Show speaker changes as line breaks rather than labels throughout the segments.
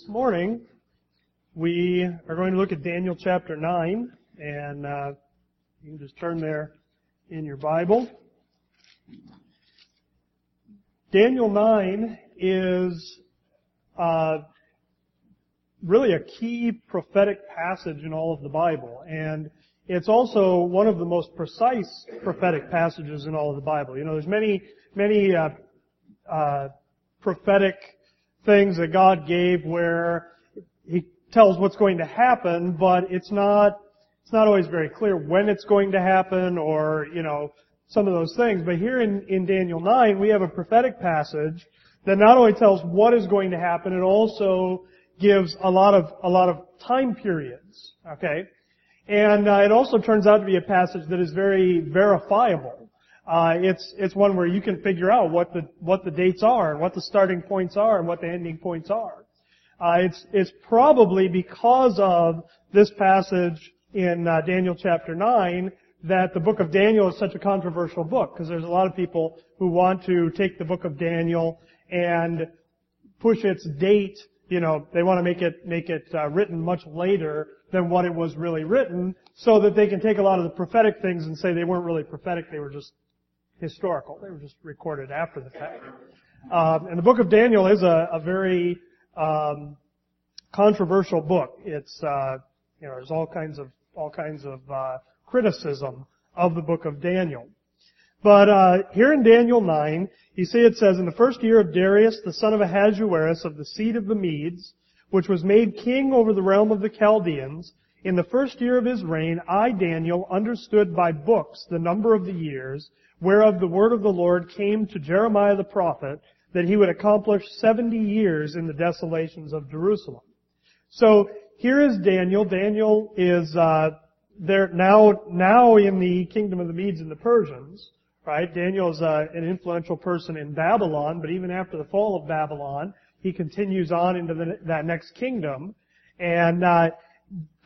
This morning, we are going to look at Daniel chapter 9, and uh, you can just turn there in your Bible. Daniel 9 is uh, really a key prophetic passage in all of the Bible, and it's also one of the most precise prophetic passages in all of the Bible. You know, there's many, many uh, uh, prophetic things that God gave where He tells what's going to happen, but it's not it's not always very clear when it's going to happen or you know some of those things. But here in, in Daniel 9, we have a prophetic passage that not only tells what is going to happen, it also gives a lot of, a lot of time periods. Okay? And uh, it also turns out to be a passage that is very verifiable. Uh, it's it's one where you can figure out what the what the dates are and what the starting points are and what the ending points are. Uh, it's it's probably because of this passage in uh, Daniel chapter nine that the book of Daniel is such a controversial book because there's a lot of people who want to take the book of Daniel and push its date. You know, they want to make it make it uh, written much later than what it was really written, so that they can take a lot of the prophetic things and say they weren't really prophetic; they were just historical. They were just recorded after the fact. Um, and the book of Daniel is a, a very um, controversial book. It's uh, you know there's all kinds of all kinds of uh, criticism of the book of Daniel. But uh, here in Daniel 9, you see it says, In the first year of Darius, the son of Ahasuerus of the seed of the Medes, which was made king over the realm of the Chaldeans, in the first year of his reign, I, Daniel, understood by books the number of the years, whereof the word of the Lord came to Jeremiah the prophet, that he would accomplish seventy years in the desolations of Jerusalem. So here is Daniel. Daniel is uh, they're now now in the kingdom of the Medes and the Persians, right? Daniel is uh, an influential person in Babylon, but even after the fall of Babylon, he continues on into the, that next kingdom, and uh,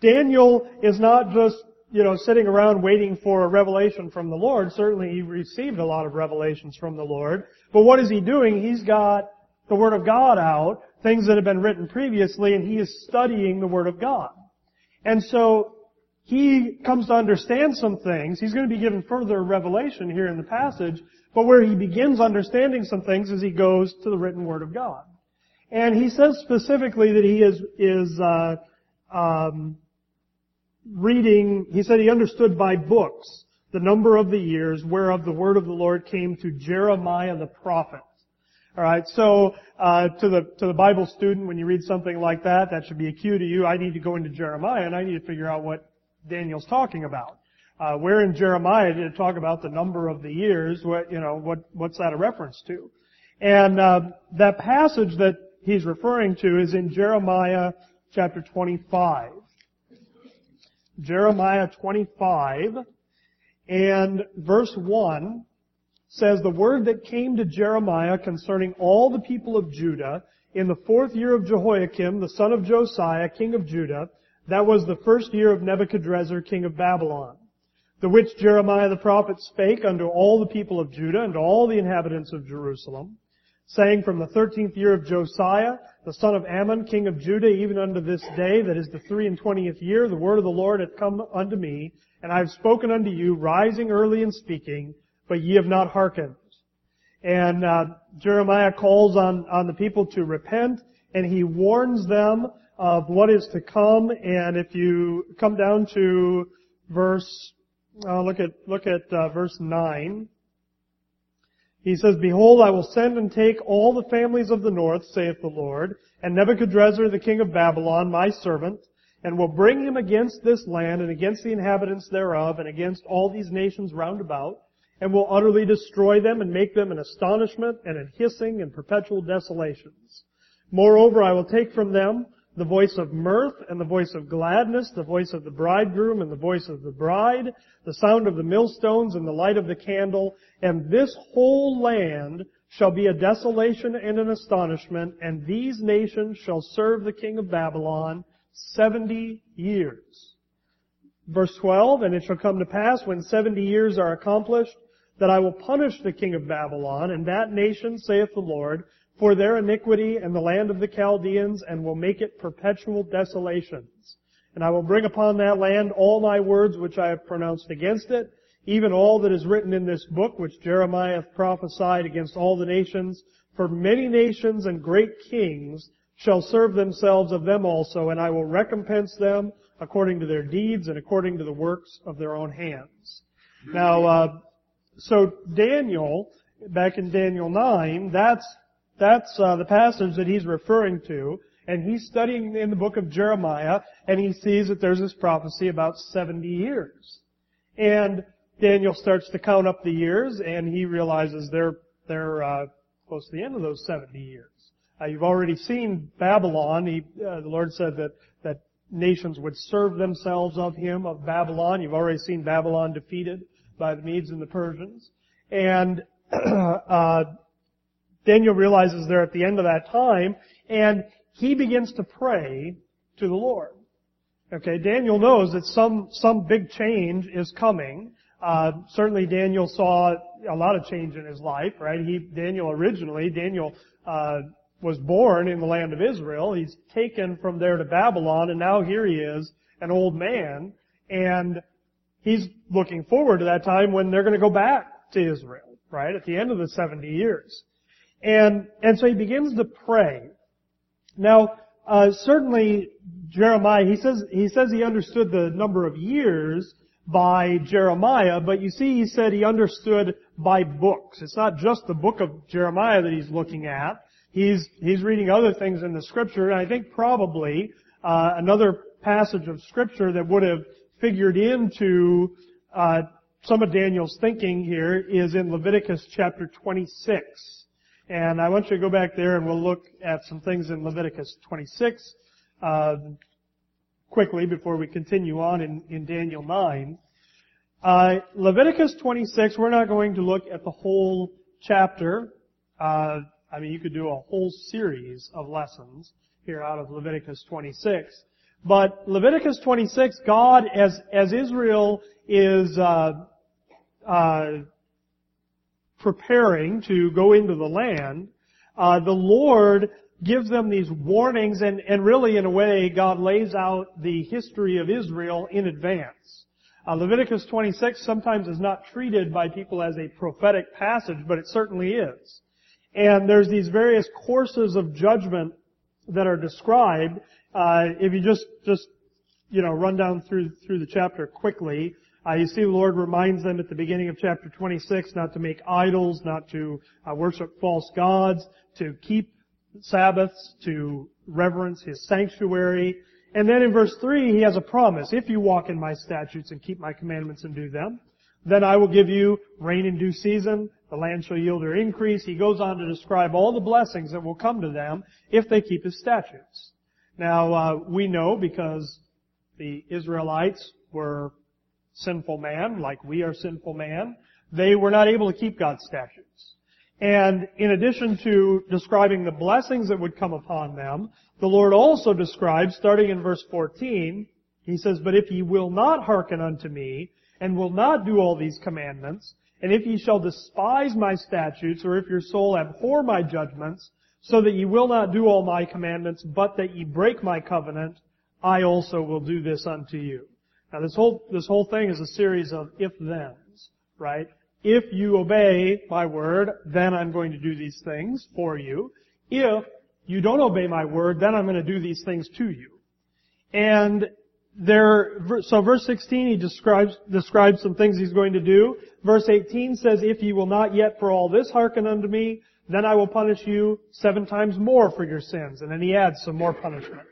Daniel is not just you know sitting around waiting for a revelation from the Lord. Certainly, he received a lot of revelations from the Lord, but what is he doing? He's got the Word of God out, things that have been written previously, and he is studying the Word of God. And so he comes to understand some things. He's going to be given further revelation here in the passage, but where he begins understanding some things as he goes to the written Word of God. And he says specifically that he is, is, uh, um, reading, he said he understood by books the number of the years whereof the word of the Lord came to Jeremiah the prophet. Alright, so, uh, to the, to the Bible student, when you read something like that, that should be a cue to you. I need to go into Jeremiah and I need to figure out what Daniel's talking about. Uh, where in Jeremiah did it talk about the number of the years? What you know, what what's that a reference to? And uh, that passage that he's referring to is in Jeremiah chapter 25. Jeremiah 25 and verse 1 says, The word that came to Jeremiah concerning all the people of Judah in the fourth year of Jehoiakim, the son of Josiah, king of Judah, that was the first year of Nebuchadrezzar, king of Babylon, the which Jeremiah the prophet spake unto all the people of Judah and all the inhabitants of Jerusalem, saying from the thirteenth year of Josiah, the son of Amon, king of Judah, even unto this day, that is the three and twentieth year, the word of the Lord hath come unto me, and I have spoken unto you, rising early and speaking, but ye have not hearkened. And uh, Jeremiah calls on, on the people to repent, and he warns them of what is to come. And if you come down to verse, uh, look at look at uh, verse nine. He says, Behold, I will send and take all the families of the north, saith the Lord, and Nebuchadrezzar the king of Babylon, my servant, and will bring him against this land and against the inhabitants thereof and against all these nations round about, and will utterly destroy them and make them an astonishment and an hissing and perpetual desolations. Moreover, I will take from them the voice of mirth and the voice of gladness, the voice of the bridegroom and the voice of the bride, the sound of the millstones and the light of the candle, and this whole land shall be a desolation and an astonishment, and these nations shall serve the king of Babylon seventy years. Verse 12, and it shall come to pass when seventy years are accomplished, that I will punish the king of Babylon and that nation, saith the Lord, for their iniquity and the land of the Chaldeans, and will make it perpetual desolations. And I will bring upon that land all my words which I have pronounced against it, even all that is written in this book which Jeremiah hath prophesied against all the nations. For many nations and great kings shall serve themselves of them also, and I will recompense them according to their deeds and according to the works of their own hands. Now, uh, so Daniel, back in Daniel 9, that's, that's uh, the passage that he's referring to, and he's studying in the book of Jeremiah, and he sees that there's this prophecy about 70 years. And Daniel starts to count up the years, and he realizes they're, they're uh, close to the end of those 70 years. Uh, you've already seen Babylon. He, uh, the Lord said that, that nations would serve themselves of him, of Babylon. You've already seen Babylon defeated by the Medes and the Persians. And uh, Daniel realizes they're at the end of that time, and he begins to pray to the Lord. Okay, Daniel knows that some some big change is coming. Uh, certainly, Daniel saw a lot of change in his life. Right? He Daniel originally Daniel uh, was born in the land of Israel. He's taken from there to Babylon, and now here he is, an old man, and he's looking forward to that time when they're going to go back to Israel, right, at the end of the 70 years. And, and so he begins to pray. Now, uh, certainly Jeremiah, he says, he says he understood the number of years by Jeremiah, but you see he said he understood by books. It's not just the book of Jeremiah that he's looking at. He's, he's reading other things in the scripture, and I think probably, uh, another passage of scripture that would have figured into uh, some of Daniel's thinking here is in Leviticus chapter 26. And I want you to go back there and we'll look at some things in Leviticus 26 uh, quickly before we continue on in, in Daniel 9. Uh, Leviticus 26, we're not going to look at the whole chapter. Uh, I mean, you could do a whole series of lessons here out of Leviticus 26. But Leviticus 26, God, as, as Israel is uh, uh, preparing to go into the land, uh, the Lord gives them these warnings, and, and really, in a way, God lays out the history of Israel in advance. Uh, Leviticus 26 sometimes is not treated by people as a prophetic passage, but it certainly is. And there's these various courses of judgment that are described, uh, if you just just you know run down through through the chapter quickly, uh, you see the Lord reminds them at the beginning of chapter 26 not to make idols, not to uh, worship false gods, to keep Sabbaths, to reverence His sanctuary. And then in verse 3, He has a promise. If you walk in my statutes and keep my commandments and do them, then I will give you rain in due season, the land shall yield her increase. He goes on to describe all the blessings that will come to them if they keep His statutes. Now, uh, we know because the Israelites were sinful man, like we are sinful man, they were not able to keep God's statutes. And in addition to describing the blessings that would come upon them, the Lord also describes, starting in verse 14, He says, But if ye will not hearken unto me, and will not do all these commandments, and if ye shall despise my statutes, or if your soul abhor my judgments, so that ye will not do all my commandments, but that ye break my covenant, I also will do this unto you. Now this whole, this whole thing is a series of if-thens, right? If you obey my word, then I'm going to do these things for you. If you don't obey my word, then I'm going to do these things to you. And there, so verse 16 he describes, describes some things he's going to do. Verse 18 says, if ye will not yet for all this hearken unto me, then I will punish you seven times more for your sins. And then he adds some more punishment.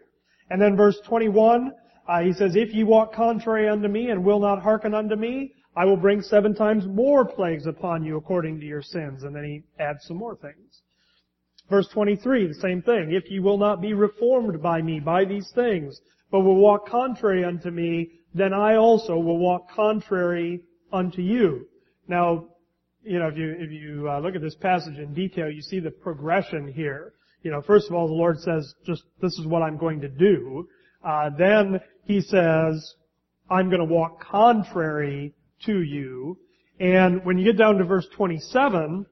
And then verse 21, uh, he says, If ye walk contrary unto me and will not hearken unto me, I will bring seven times more plagues upon you according to your sins. And then he adds some more things. Verse 23, the same thing. If ye will not be reformed by me, by these things, but will walk contrary unto me, then I also will walk contrary unto you. Now, you know, if you, if you uh, look at this passage in detail, you see the progression here. You know, first of all, the Lord says, just, this is what I'm going to do. Uh, then He says, I'm going to walk contrary to you. And when you get down to verse 27,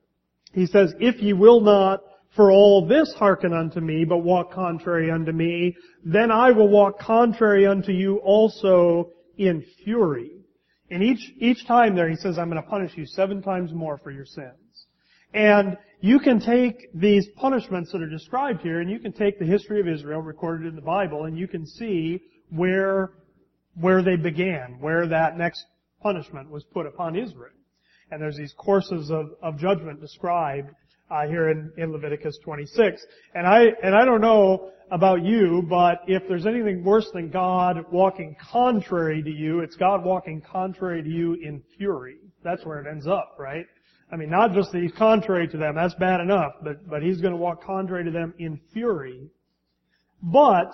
He says, if ye will not for all this hearken unto me, but walk contrary unto me, then I will walk contrary unto you also in fury. And each, each time there he says, I'm going to punish you seven times more for your sins. And you can take these punishments that are described here and you can take the history of Israel recorded in the Bible and you can see where, where they began, where that next punishment was put upon Israel. And there's these courses of, of judgment described uh, here in, in Leviticus 26. And I and I don't know about you, but if there's anything worse than God walking contrary to you, it's God walking contrary to you in fury. That's where it ends up, right? I mean, not just that he's contrary to them, that's bad enough, but, but he's going to walk contrary to them in fury. But,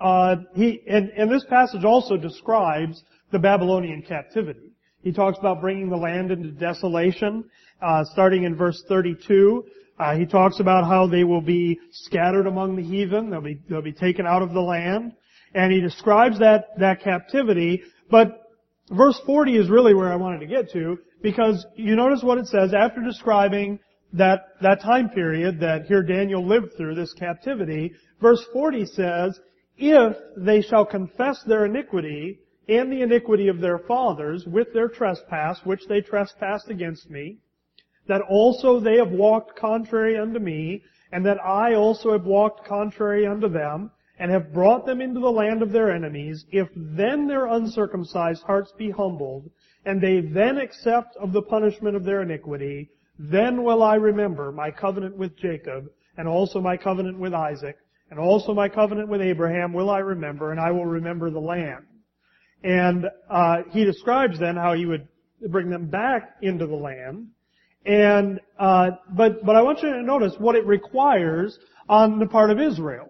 uh, he, and, and this passage also describes the Babylonian captivity. He talks about bringing the land into desolation, uh, starting in verse 32. Uh, he talks about how they will be scattered among the heathen. They'll be, they'll be taken out of the land. And he describes that, that captivity. But verse 40 is really where I wanted to get to because you notice what it says after describing that, that time period that here Daniel lived through, this captivity. Verse 40 says, if they shall confess their iniquity and the iniquity of their fathers with their trespass, which they trespassed against me, that also they have walked contrary unto me, and that I also have walked contrary unto them, and have brought them into the land of their enemies, if then their uncircumcised hearts be humbled, and they then accept of the punishment of their iniquity, then will I remember my covenant with Jacob, and also my covenant with Isaac, and also my covenant with Abraham will I remember, and I will remember the land. And uh, he describes then how he would bring them back into the land. And uh, but but I want you to notice what it requires on the part of Israel.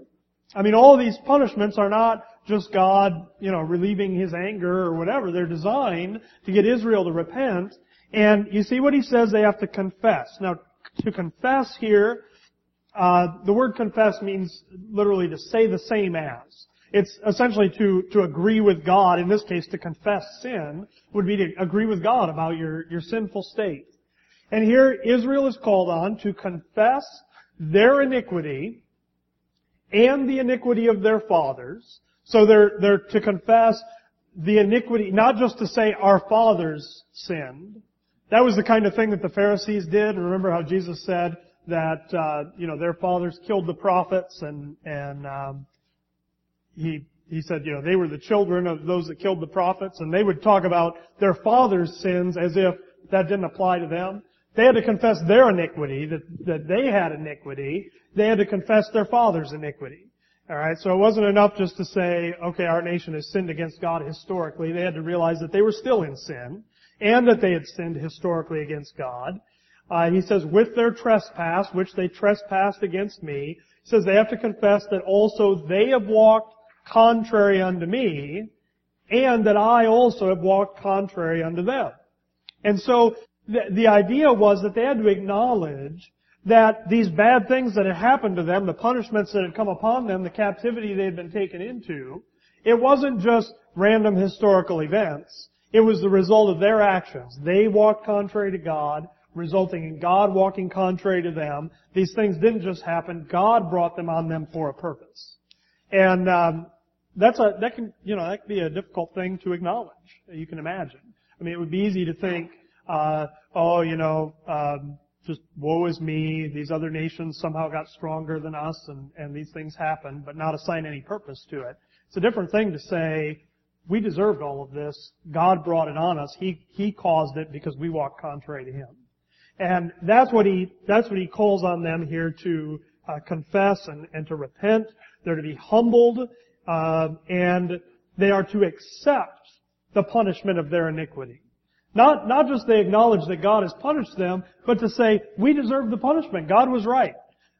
I mean, all these punishments are not just God, you know, relieving His anger or whatever. They're designed to get Israel to repent. And you see what He says they have to confess. Now, to confess here, uh, the word confess means literally to say the same as. It's essentially to, to agree with God, in this case to confess sin, would be to agree with God about your, your sinful state. And here Israel is called on to confess their iniquity and the iniquity of their fathers. So they're, they're to confess the iniquity, not just to say our fathers sinned. That was the kind of thing that the Pharisees did. Remember how Jesus said that, uh, you know, their fathers killed the prophets and, and, um, he he said, you know, they were the children of those that killed the prophets, and they would talk about their father's sins as if that didn't apply to them. They had to confess their iniquity, that, that they had iniquity. They had to confess their father's iniquity. Alright, so it wasn't enough just to say, okay, our nation has sinned against God historically. They had to realize that they were still in sin, and that they had sinned historically against God. Uh, he says, with their trespass, which they trespassed against me, he says they have to confess that also they have walked contrary unto me, and that I also have walked contrary unto them. And so the, the idea was that they had to acknowledge that these bad things that had happened to them, the punishments that had come upon them, the captivity they had been taken into, it wasn't just random historical events. It was the result of their actions. They walked contrary to God, resulting in God walking contrary to them. These things didn't just happen. God brought them on them for a purpose. And um, that's a that can you know that can be a difficult thing to acknowledge. You can imagine. I mean, it would be easy to think, uh, oh, you know, um, just woe is me. These other nations somehow got stronger than us, and and these things happened, but not assign any purpose to it. It's a different thing to say. We deserved all of this. God brought it on us. He He caused it because we walked contrary to Him, and that's what He that's what He calls on them here to uh, confess and, and to repent. They're to be humbled uh, and they are to accept the punishment of their iniquity. Not, not just they acknowledge that God has punished them, but to say, we deserve the punishment. God was right.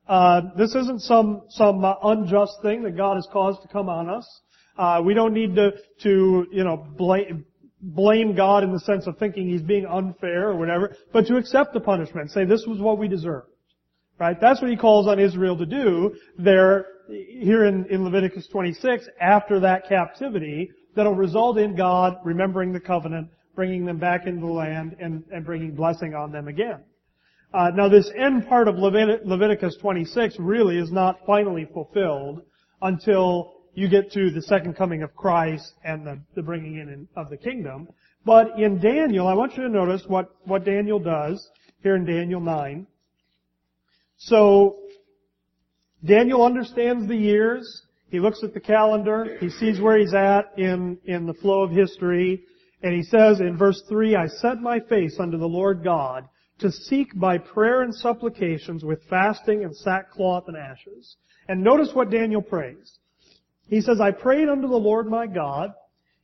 Uh, this isn't some some uh, unjust thing that God has caused to come on us. Uh, we don't need to to you know blame blame God in the sense of thinking He's being unfair or whatever, but to accept the punishment, say this was what we deserved. Right? That's what He calls on Israel to do there here in, in Leviticus 26 after that captivity that'll result in God remembering the covenant, bringing them back into the land, and, and bringing blessing on them again. Uh, now this end part of Levit- Leviticus 26 really is not finally fulfilled until you get to the second coming of Christ and the, the bringing in of the kingdom. But in Daniel, I want you to notice what, what Daniel does here in Daniel 9. So, Daniel understands the years. He looks at the calendar. He sees where he's at in, in the flow of history. And he says in verse 3, I set my face unto the Lord God to seek by prayer and supplications with fasting and sackcloth and ashes. And notice what Daniel prays. He says, I prayed unto the Lord my God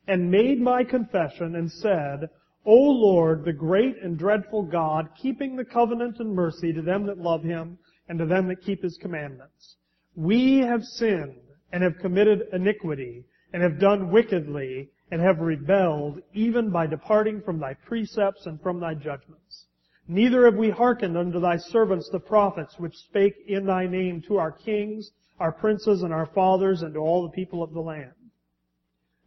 and made my confession and said, O Lord, the great and dreadful God, keeping the covenant and mercy to them that love him and to them that keep his commandments. We have sinned and have committed iniquity and have done wickedly and have rebelled even by departing from thy precepts and from thy judgments. Neither have we hearkened unto thy servants the prophets which spake in thy name to our kings, our princes, and our fathers, and to all the people of the land.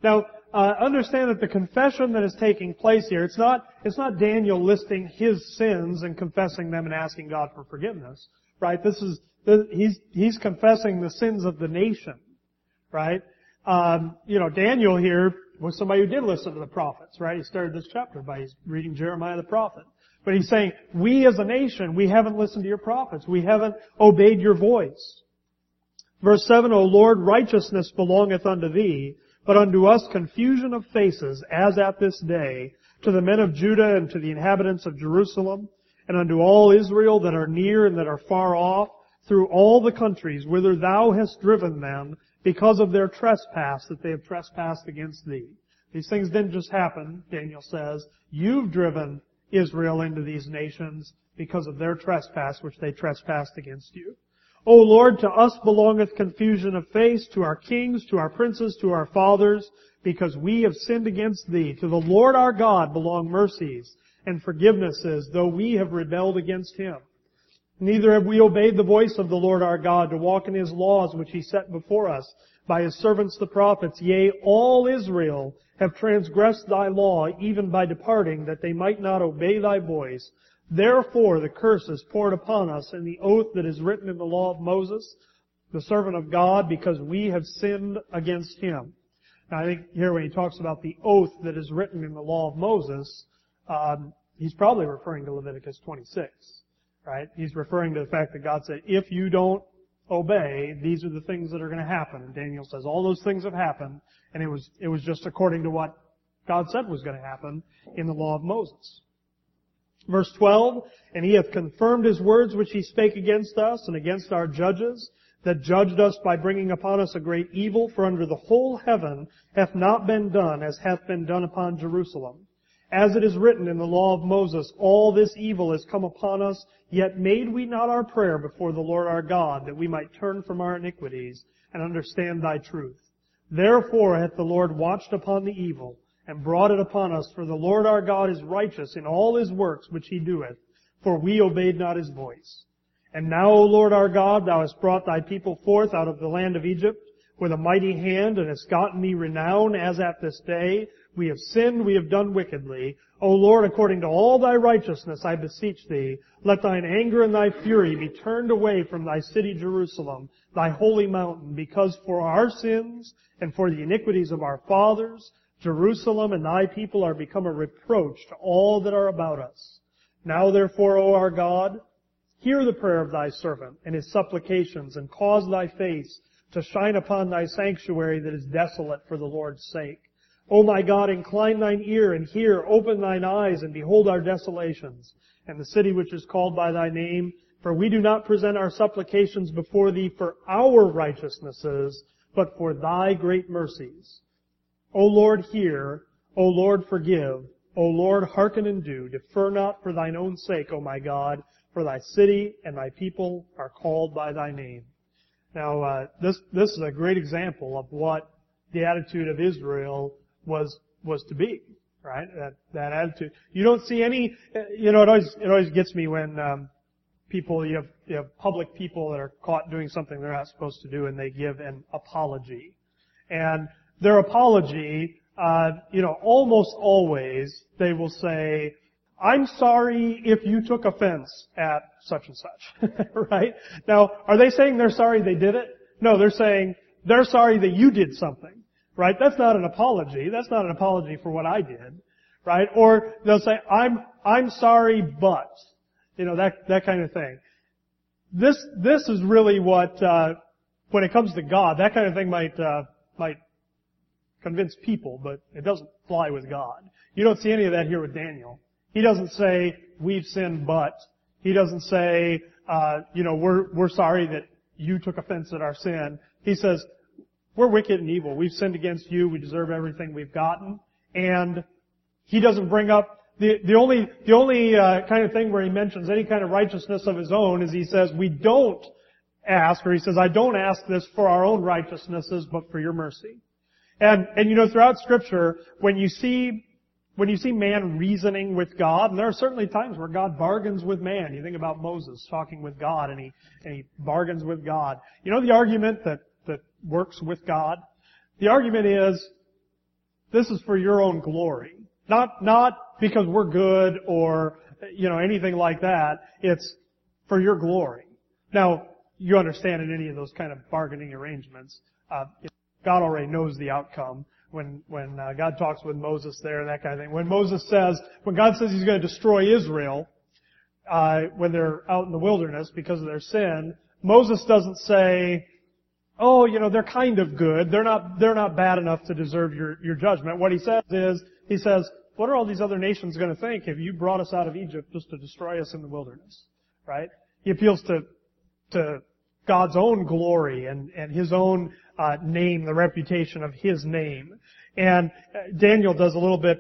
Now, uh, understand that the confession that is taking place here, it's not, it's not Daniel listing his sins and confessing them and asking God for forgiveness, right? This is, he's, he's confessing the sins of the nation, right? Um, you know, Daniel here was somebody who did listen to the prophets, right? He started this chapter by reading Jeremiah the prophet. But he's saying, we as a nation, we haven't listened to your prophets. We haven't obeyed your voice. Verse 7, O Lord, righteousness belongeth unto thee, but unto us confusion of faces, as at this day, to the men of Judah and to the inhabitants of Jerusalem, and unto all Israel that are near and that are far off, through all the countries whither thou hast driven them, because of their trespass that they have trespassed against thee. These things didn't just happen, Daniel says. You've driven Israel into these nations because of their trespass which they trespassed against you. O Lord, to us belongeth confusion of face, to our kings, to our princes, to our fathers, because we have sinned against thee. To the Lord our God belong mercies and forgivenesses, though we have rebelled against him. Neither have we obeyed the voice of the Lord our God to walk in his laws which he set before us by his servants the prophets. Yea, all Israel have transgressed thy law even by departing that they might not obey thy voice. Therefore the curse is poured upon us and the oath that is written in the law of Moses, the servant of God, because we have sinned against him. Now I think here when he talks about the oath that is written in the law of Moses, um, he's probably referring to Leviticus 26 right? He's referring to the fact that God said, if you don't obey, these are the things that are going to happen. And Daniel says, all those things have happened, and it was, it was just according to what God said was going to happen in the law of Moses. Verse 12, and he hath confirmed his words which he spake against us and against our judges, that judged us by bringing upon us a great evil, for under the whole heaven hath not been done as hath been done upon Jerusalem. As it is written in the law of Moses, all this evil is come upon us, yet made we not our prayer before the Lord our God, that we might turn from our iniquities and understand thy truth. Therefore hath the Lord watched upon the evil, and brought it upon us, for the Lord our God is righteous in all his works which he doeth, for we obeyed not his voice. And now, O Lord our God, thou hast brought thy people forth out of the land of Egypt with a mighty hand, and hast gotten me renown as at this day, we have sinned, we have done wickedly. O Lord, according to all thy righteousness, I beseech thee, let thine anger and thy fury be turned away from thy city Jerusalem, thy holy mountain, because for our sins and for the iniquities of our fathers, Jerusalem and thy people are become a reproach to all that are about us. Now therefore, O our God, hear the prayer of thy servant and his supplications, and cause thy face to shine upon thy sanctuary that is desolate for the Lord's sake. O my God, incline thine ear and hear, open thine eyes and behold our desolations, and the city which is called by thy name. For we do not present our supplications before thee for our righteousnesses, but for thy great mercies. O Lord, hear. O Lord, forgive. O Lord, hearken and do. Defer not for thine own sake, O my God, for thy city and thy people are called by thy name. Now, uh, this this is a great example of what the attitude of Israel was was to be, right? That that attitude. You don't see any. You know, it always it always gets me when um, people you have you have public people that are caught doing something they're not supposed to do, and they give an apology, and their apology, uh, you know, almost always they will say, I'm sorry if you took offense at such and such. right? Now, are they saying they're sorry they did it? No, they're saying they're sorry that you did something. Right? That's not an apology. That's not an apology for what I did. Right? Or they'll say, I'm, I'm sorry, but. You know, that, that kind of thing. This, this is really what, uh, when it comes to God, that kind of thing might, uh, might convince people, but it doesn't fly with God. You don't see any of that here with Daniel. He doesn't say, we've sinned, but. He doesn't say, uh, you know, we're, we're sorry that you took offense at our sin. He says, we're wicked and evil. We've sinned against you. We deserve everything we've gotten. And he doesn't bring up the, the only, the only uh, kind of thing where he mentions any kind of righteousness of his own is he says, we don't ask, or he says, I don't ask this for our own righteousnesses, but for your mercy. And, and you know, throughout scripture, when you see when you see man reasoning with God, and there are certainly times where God bargains with man. You think about Moses talking with God and he, and he bargains with God. You know the argument that, that works with God? The argument is, this is for your own glory. Not, not because we're good or, you know, anything like that. It's for your glory. Now, you understand in any of those kind of bargaining arrangements, uh, God already knows the outcome when when uh, God talks with Moses there and that kind of thing. When Moses says, when God says He's going to destroy Israel uh, when they're out in the wilderness because of their sin, Moses doesn't say, "Oh, you know, they're kind of good. They're not they're not bad enough to deserve your your judgment." What he says is, he says, "What are all these other nations going to think if you brought us out of Egypt just to destroy us in the wilderness?" Right? He appeals to to God's own glory and, and His own uh, name, the reputation of His name. And uh, Daniel does a little bit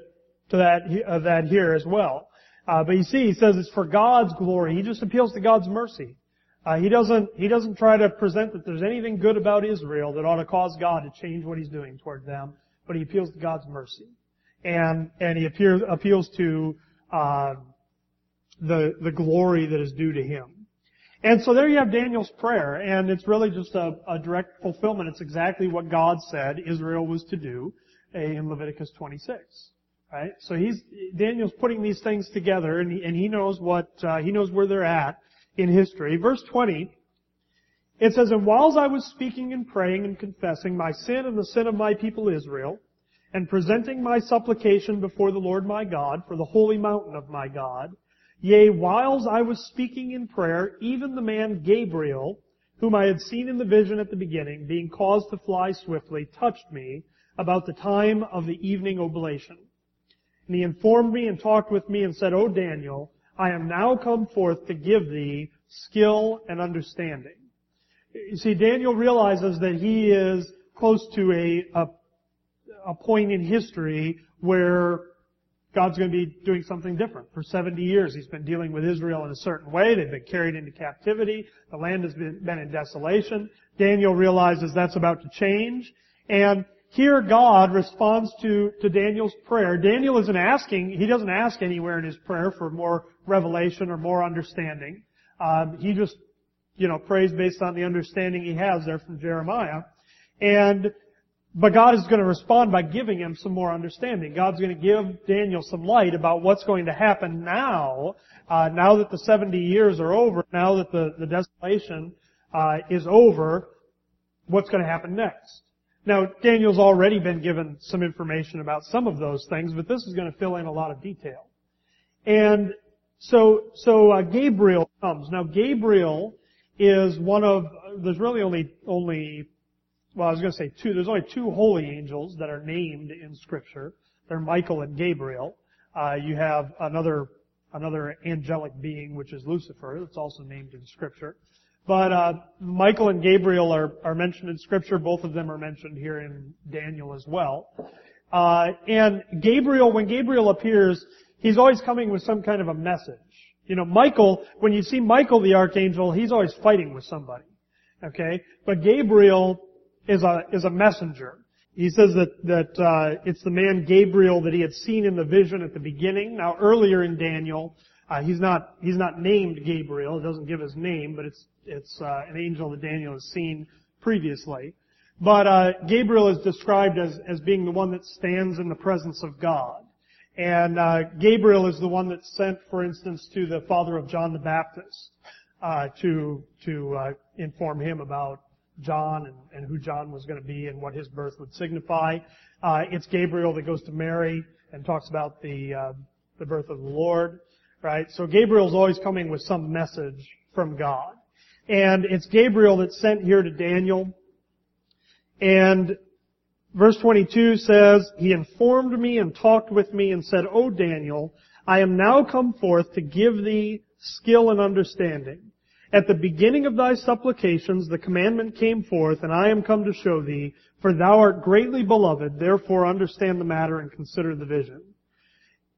to that, of that here as well. Uh, but you see, he says it's for God's glory. He just appeals to God's mercy. Uh, he doesn't, he doesn't try to present that there's anything good about Israel that ought to cause God to change what he's doing toward them, but he appeals to God's mercy. And, and he appears, appeals to, uh, the, the glory that is due to him. And so there you have Daniel's prayer, and it's really just a, a, direct fulfillment. It's exactly what God said Israel was to do in Leviticus 26. Right? So he's, Daniel's putting these things together, and he, and he knows what, uh, he knows where they're at in history. Verse 20, it says, And whiles I was speaking and praying and confessing my sin and the sin of my people Israel, and presenting my supplication before the Lord my God for the holy mountain of my God, Yea, whiles I was speaking in prayer, even the man Gabriel, whom I had seen in the vision at the beginning, being caused to fly swiftly, touched me about the time of the evening oblation. And he informed me and talked with me and said, O Daniel, I am now come forth to give thee skill and understanding. You see, Daniel realizes that he is close to a, a, a point in history where God's going to be doing something different. For 70 years, He's been dealing with Israel in a certain way. They've been carried into captivity. The land has been, been in desolation. Daniel realizes that's about to change. And here God responds to, to Daniel's prayer. Daniel isn't asking, he doesn't ask anywhere in his prayer for more revelation or more understanding. Um, he just, you know, prays based on the understanding he has there from Jeremiah. And but God is going to respond by giving him some more understanding. God's going to give Daniel some light about what's going to happen now, uh, now that the 70 years are over, now that the, the desolation uh, is over, what's going to happen next. Now, Daniel's already been given some information about some of those things, but this is going to fill in a lot of detail. And so, so uh, Gabriel comes. Now, Gabriel is one of, there's really only, only well, I was going to say two. There's only two holy angels that are named in Scripture. They're Michael and Gabriel. Uh, you have another another angelic being, which is Lucifer, that's also named in Scripture. But uh, Michael and Gabriel are, are mentioned in Scripture. Both of them are mentioned here in Daniel as well. Uh, and Gabriel, when Gabriel appears, he's always coming with some kind of a message. You know, Michael, when you see Michael the archangel, he's always fighting with somebody. Okay? But Gabriel is a, is a messenger. He says that, that, uh, it's the man Gabriel that he had seen in the vision at the beginning. Now earlier in Daniel, uh, he's not, he's not named Gabriel. It doesn't give his name, but it's, it's, uh, an angel that Daniel has seen previously. But, uh, Gabriel is described as, as being the one that stands in the presence of God. And uh, Gabriel is the one that's sent, for instance, to the father of John the Baptist uh, to to uh, inform him about John and, and, who John was going to be and what his birth would signify. It's Gabriel that goes to Mary and talks about the the birth of the Lord, right? So Gabriel's always coming with some message from God, and it's Gabriel that's sent here to Daniel. And Verse 22 says, He informed me and talked with me and said, O Daniel, I am now come forth to give thee skill and understanding. At the beginning of thy supplications the commandment came forth, and I am come to show thee, for thou art greatly beloved, therefore understand the matter and consider the vision.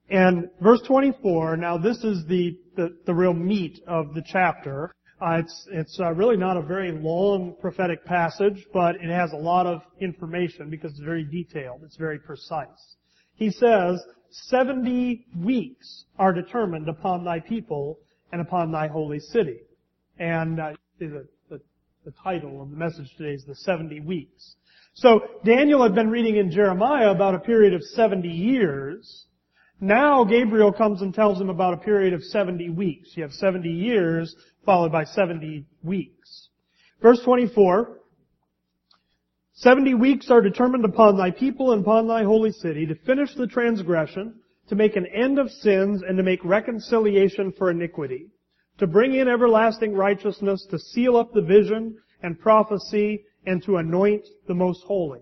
And verse 24, now this is the, the, the real meat of the chapter. Uh, it's it's uh, really not a very long prophetic passage, but it has a lot of information because it's very detailed. It's very precise. He says, 70 weeks are determined upon thy people and upon thy holy city. And uh, the, the, the title of the message today is the 70 weeks. So Daniel had been reading in Jeremiah about a period of 70 years. Now Gabriel comes and tells him about a period of 70 weeks. You have 70 years followed by 70 weeks. Verse 24, 70 weeks are determined upon thy people and upon thy holy city to finish the transgression, to make an end of sins, and to make reconciliation for iniquity, to bring in everlasting righteousness, to seal up the vision and prophecy, and to anoint the most holy.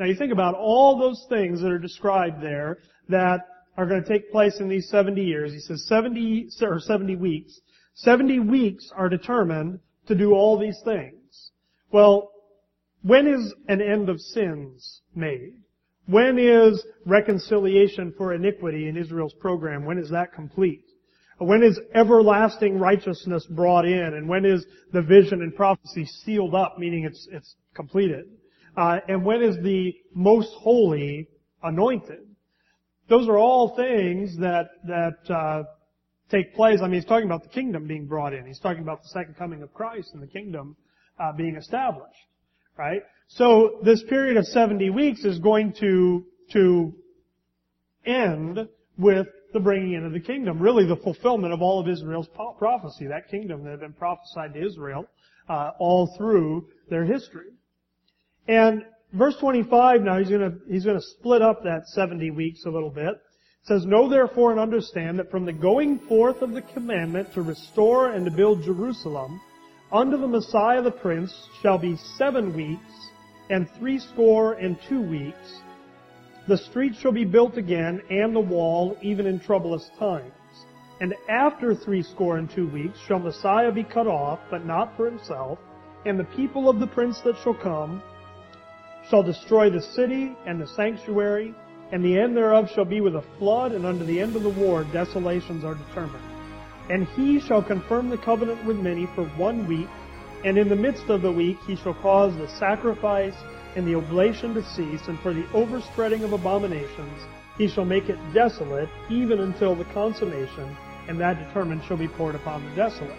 Now you think about all those things that are described there that are going to take place in these 70 years. He says 70, or 70 weeks. 70 weeks are determined to do all these things. Well, when is an end of sins made? When is reconciliation for iniquity in Israel's program? When is that complete? When is everlasting righteousness brought in? And when is the vision and prophecy sealed up, meaning it's, it's completed? Uh, and when is the most holy anointed? Those are all things that, that, uh, take place. I mean, he's talking about the kingdom being brought in. He's talking about the second coming of Christ and the kingdom uh, being established, right? So this period of 70 weeks is going to to end with the bringing in of the kingdom, really the fulfillment of all of Israel's prophecy, that kingdom that had been prophesied to Israel uh, all through their history. And verse 25 now he's going to he's to split up that 70 weeks a little bit it says, Know therefore and understand that from the going forth of the commandment to restore and to build Jerusalem, unto the Messiah the Prince shall be seven weeks, and threescore and two weeks. The street shall be built again, and the wall, even in troublous times. And after threescore and two weeks shall Messiah be cut off, but not for himself, and the people of the prince that shall come shall destroy the city and the sanctuary, and the end thereof shall be with a flood, and unto the end of the war desolations are determined. And he shall confirm the covenant with many for one week, and in the midst of the week he shall cause the sacrifice and the oblation to cease, and for the overspreading of abominations he shall make it desolate, even until the consummation, and that determined shall be poured upon the desolate.